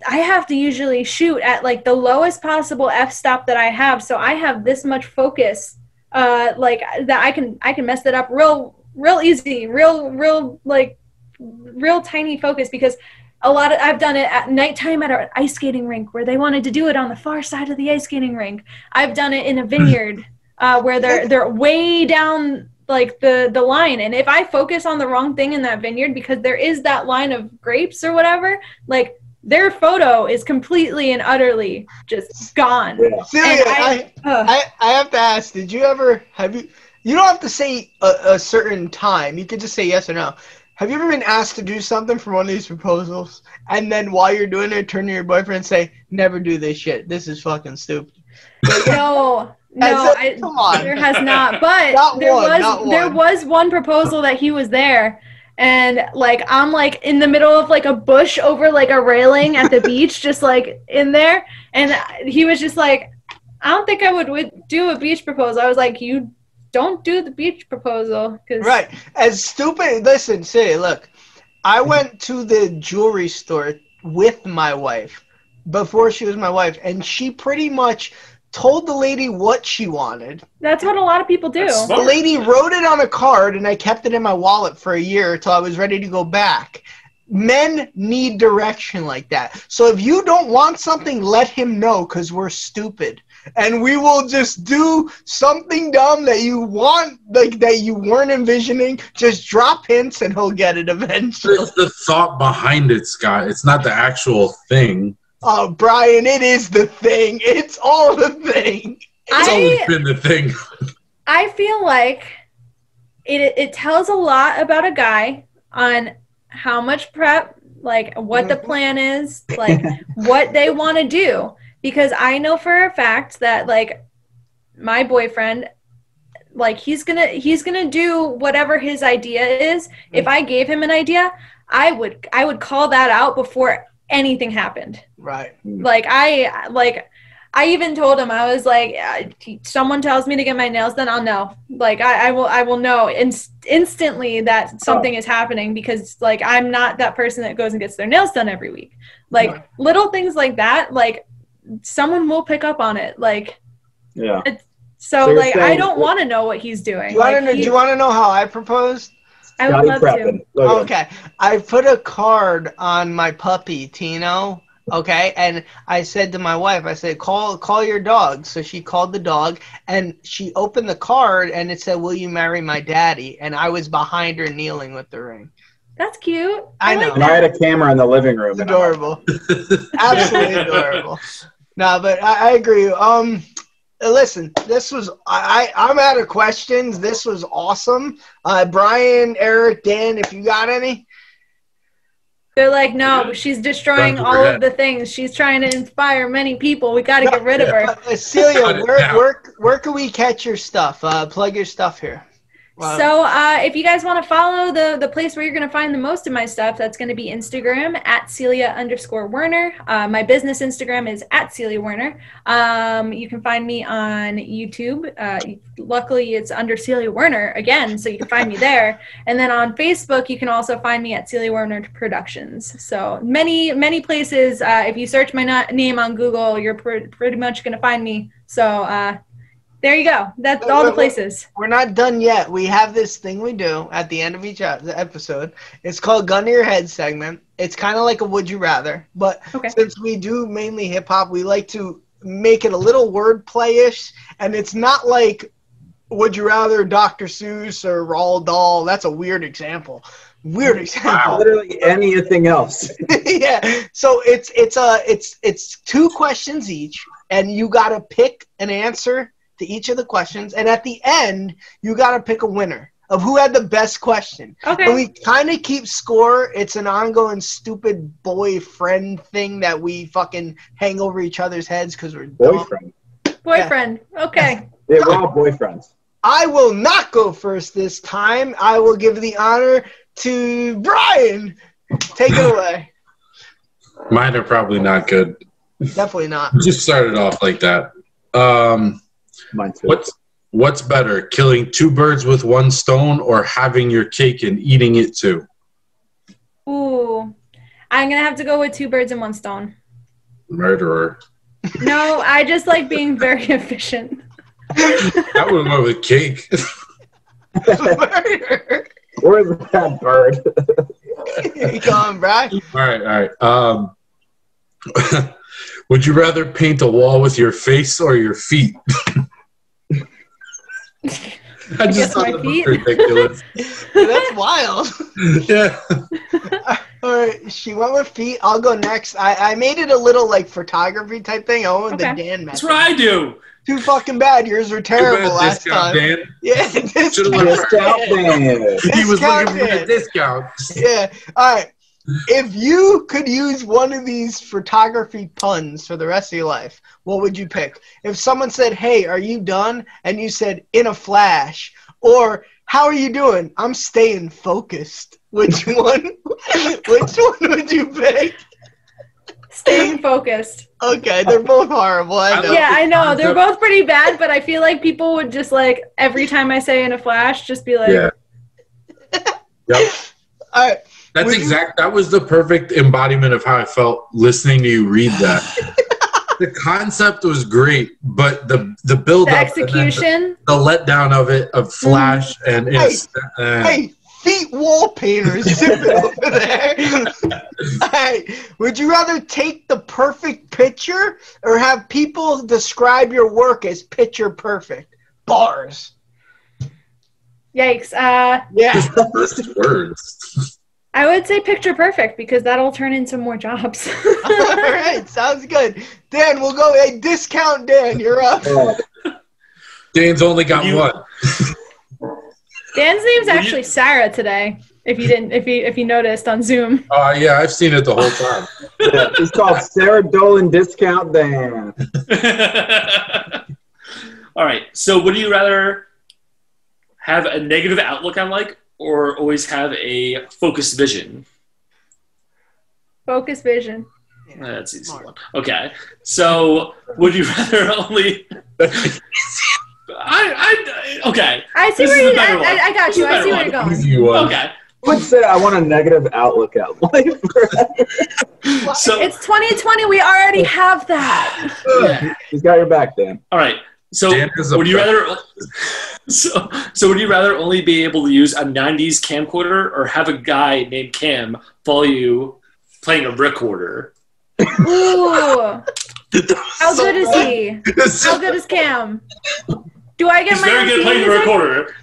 i have to usually shoot at like the lowest possible f stop that i have so i have this much focus uh like that i can i can mess that up real real easy real real like real tiny focus because a lot of I've done it at nighttime at an ice skating rink where they wanted to do it on the far side of the ice skating rink. I've done it in a vineyard uh, where they're they're way down like the the line, and if I focus on the wrong thing in that vineyard because there is that line of grapes or whatever, like their photo is completely and utterly just gone. yeah. Celia, I, I- Ugh. I, I have to ask, did you ever have you you don't have to say a, a certain time. You could just say yes or no. Have you ever been asked to do something for one of these proposals and then while you're doing it turn to your boyfriend and say, Never do this shit. This is fucking stupid. no, no, Has I, come on. there has not. But Not there one, was there was one proposal that he was there, and like I'm like in the middle of like a bush over like a railing at the beach, just like in there, and he was just like, I don't think I would, would do a beach proposal. I was like, you don't do the beach proposal because Right. As stupid listen, say, look, I went to the jewelry store with my wife before she was my wife, and she pretty much told the lady what she wanted. that's what a lot of people do. The lady wrote it on a card, and I kept it in my wallet for a year until I was ready to go back. men need direction like that. So if you don't want something, let him know because we're stupid. And we will just do something dumb that you want, like that you weren't envisioning. Just drop hints and he'll get it eventually. It's the thought behind it, Scott. It's not the actual thing. Oh, Brian, it is the thing. It's all the thing. It's always I been the thing. I feel like it it tells a lot about a guy on how much prep, like what the plan is, like what they want to do. Because I know for a fact that like my boyfriend, like he's gonna he's gonna do whatever his idea is. If mm. I gave him an idea, I would I would call that out before anything happened Right. like i like i even told him i was like uh, someone tells me to get my nails done i'll know like i, I will i will know inst- instantly that something is happening because like i'm not that person that goes and gets their nails done every week like Right. little things like that like someone will pick up on it like Yeah. so, So you're like i don't want to know what he's Do doing you want Like, to know? he- Do you want to know how I proposed? I would love prepping. to Look at him. Okay, I put a card on my puppy Tino. Okay, and I said to my wife, I said, "Call, call your dog." So she called the dog, and she opened the card, and it said, "Will you marry my daddy?" And I was behind her, kneeling with the ring. that's cute I like know. And I had a camera in the living room. It's and I'm like, adorable, absolutely adorable. No, but I, I agree. Um, listen, this was I, I I'm out of questions. This was awesome. Uh, Brian, Eric, Dan, if you got any. They're like, no, she's destroying all of the things. She's trying to inspire many people. We got to get rid of her. Uh, Celia, Cut where, where, where can we catch your stuff? Uh, plug your stuff here. Wow. So, uh, if you guys want to follow the the place where you're going to find the most of my stuff, that's going to be Instagram at Celia underscore Werner. Uh, my business Instagram is at Celia Werner. Um, you can find me on YouTube. Uh, luckily, it's under Celia Werner again, so you can find me there. And then on Facebook, you can also find me at Celia Werner Productions. So many many places. Uh, if you search my na- name on Google, you're pr- pretty much going to find me. So. Uh, there you go. That's Wait, all the wait, wait. places. We're not done yet. We have this thing we do at the end of each episode. It's called Gun to Your Head segment. It's kind of like a Would You Rather, but Okay. since we do mainly hip hop, we like to make it a little wordplay ish, and it's not like Would You Rather Dr. Seuss or Roald Dahl. That's a weird example. Weird example. Literally anything else. yeah. So it's it's a it's it's two questions each, and you gotta pick an answer to each of the questions, and at the end you gotta pick a winner of who had the best question. Okay. And we kind of keep score. It's an ongoing stupid boyfriend thing that we fucking hang over each other's heads because we're dumb. Boyfriend. Boyfriend. Okay. Yeah, we're all boyfriends. I will not go first this time. I will give the honor to Brian. Take it away. Mine are probably not good. Definitely not. Just started off like that. Um, Mine too. what's what's better, killing two birds with one stone, or having your cake and eating it too? Ooh. I'm gonna have to go with two birds and one stone. Murderer. No, I just like being very efficient. That would go with cake. Murder. Where's that bird? you going, Brian? all right, all right. Um, would you rather paint a wall with your face or your feet? I guess just my thought that feet. was ridiculous. That's wild. yeah. All right, she went with feet. I'll go next. I, I made it a little like photography type thing. I went with Okay. the Dan That's method. what I do. Too fucking bad. Yours were terrible Too last discount, time. Dan. Yeah, discount. Discount Dan. He was looking for a discount. Yeah. All right. If you could use one of these photography puns for the rest of your life, what would you pick? If someone said, "Hey, are you done?" and you said, "In a flash," or "How are you doing?" I'm staying focused. Which one? which one would you pick? Staying focused. Okay, they're both horrible. I I know. Yeah, I know. They're both pretty bad, but I feel like people would just like every time I say in a flash, just be like, Yeah. Yep. All right. That's Would you- exact. That was the perfect embodiment of how I felt listening to you read that. the concept was great, but the the build the up, execution. the, the letdown of it, of Flash, and it's. uh, Hey, feet wall painters zipping over there. hey, Would you rather take the perfect picture or have people describe your work as picture perfect? Bars. Yikes. Uh, Yeah. First words. I would say picture perfect because that'll turn into more jobs. All right. Sounds good. Dan, we'll go. Hey, discount Dan. You're up. Dan's only got You- one. Dan's name's you- actually Sarah today. If you didn't, if you if you noticed on Zoom. Uh, yeah, I've seen it the whole time. yeah. It's called Sarah Dolan Discount Dan. All right. So, would you rather have a negative outlook on like, or always have a focused vision? Focus vision. That's easy one. Okay. So, would you rather only? I, I okay. I see This where is you. the better I. I, I got This you. I see better where you're going. Easy one. Okay. I would say I want a negative outlook at life. So, It's 2020. We already have that. yeah. He's got your back, Dan. all right. So, Dan is a would you pro- rather? So, so would you rather only be able to use a '90s camcorder, or have a guy named Cam follow you playing a recorder? Ooh. How good is he? How good is Cam? Do I get He's my very own good theme playing the recorder.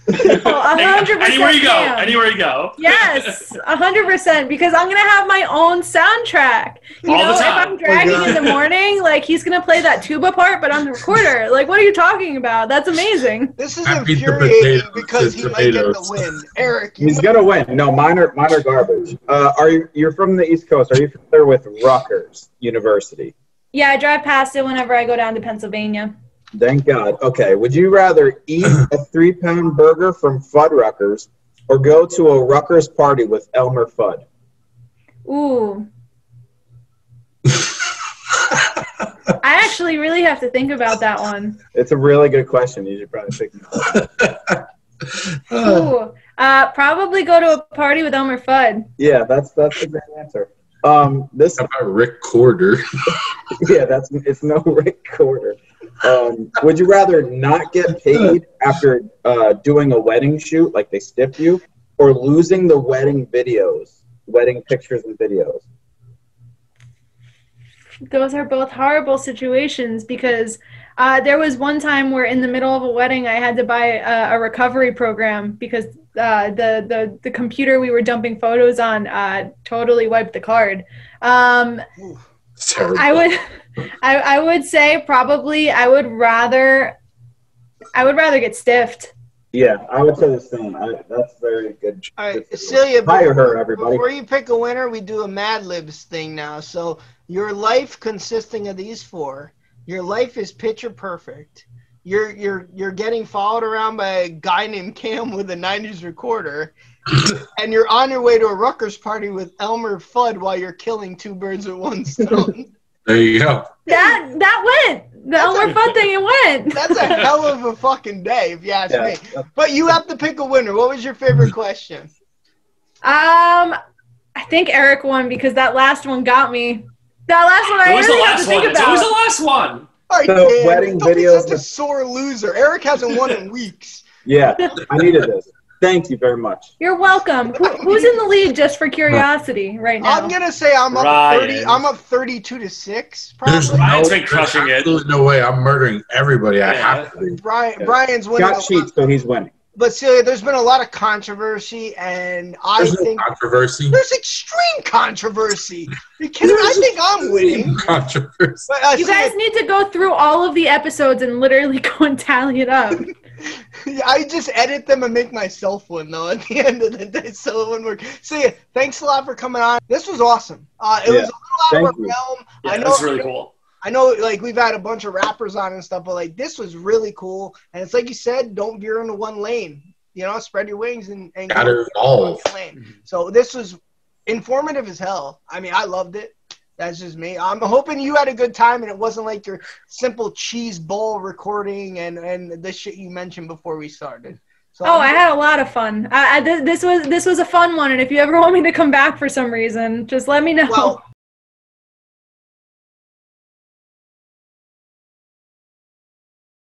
Oh, a hundred percent. Anywhere you go, Cam. anywhere you go. Yes, a hundred percent. Because I'm gonna have my own soundtrack. You All the know, if. I'm dragging in the morning, like he's gonna play that tuba part, but on the recorder. Like, what are you talking about? That's amazing. This is I beat the infuriating because the he might get the win. Eric, He's gonna win. No, mine are mine are garbage. Uh, are you? You're from the East Coast. Are you familiar with Rutgers University? Yeah, I drive past it whenever I go down to Pennsylvania. Thank God. Okay. Would you rather eat a three pound burger from Fuddruckers or go to a Rutgers party with Elmer Fudd? Ooh. I actually really have to think about that one. It's a really good question. You should probably pick me. Ooh. Uh, probably go to a party with Elmer Fudd. Yeah, that's that's the great answer. Um, this How about Rick Corder? yeah, that's it's no recorder. Um, would you rather not get paid after uh, doing a wedding shoot, like they stiff you, or losing the wedding videos, wedding pictures and videos? those are both horrible situations because uh, there was one time where in the middle of a wedding I had to buy a, a recovery program because uh, the, the the computer we were dumping photos on uh, totally wiped the card. Um, It's terrible. I would I, I would say probably I would rather I would rather get stiffed. Yeah, I would say the same. I, that's very good. All right, good- Celia. Hire her, everybody. Before you pick a winner, we do a Mad Libs thing now. So your life consisting of these four. Your life is picture perfect. You're you're you're getting followed around by a guy named Cam with a '90s recorder, and you're on your way to a Rutgers party with Elmer Fudd while you're killing two birds with one stone. There you go. That that went. The That's Elmer a- Fudd thing it went. That's a hell of a fucking day, if you ask Yeah, me. But you have to pick a winner. What was your favorite question? Um, I think Eric won because that last one got me. That last one I It was the really have to last think one. It's about. always the last one. All right, So, Dan, wedding don't videos be such a sore loser. Eric hasn't won in weeks. Yeah, I needed this. Thank you very much. You're welcome. Who, who's in the lead just for curiosity right now? I'm gonna say I'm up Ryan. thirty. I'm up thirty-two to six. There's Probably. no, Ryan's been crushing it. absolutely no way. I'm murdering everybody. I have to be. Brian, Brian's winning. Got a sheets, lot. so he's winning. But Celia, there's been a lot of controversy, and I There's no think controversy. there's extreme controversy. Are you? I think I'm winning. Controversy. But, uh, you Celia, guys need to go through all of the episodes and literally go and tally it up. I just edit them and make myself one though at the end of the day, so it wouldn't work. So yeah, thanks a lot for coming on. This was awesome. Uh, it Yeah, was a little out of our you. realm. Yeah, I know that's really cool. I know like we've had a bunch of rappers on and stuff, but like this was really cool. And it's like you said, don't veer into one lane. You know, spread your wings and, and Gotta go evolve. one. Mm-hmm. So this was informative as hell. I mean, I loved it. That's just me. I'm hoping you had a good time and it wasn't like your simple cheese bowl recording and and the shit you mentioned before we started. So Oh, I had a lot of fun. I, I, this, this was this was a fun one, and if you ever want me to come back for some reason, just let me know. well,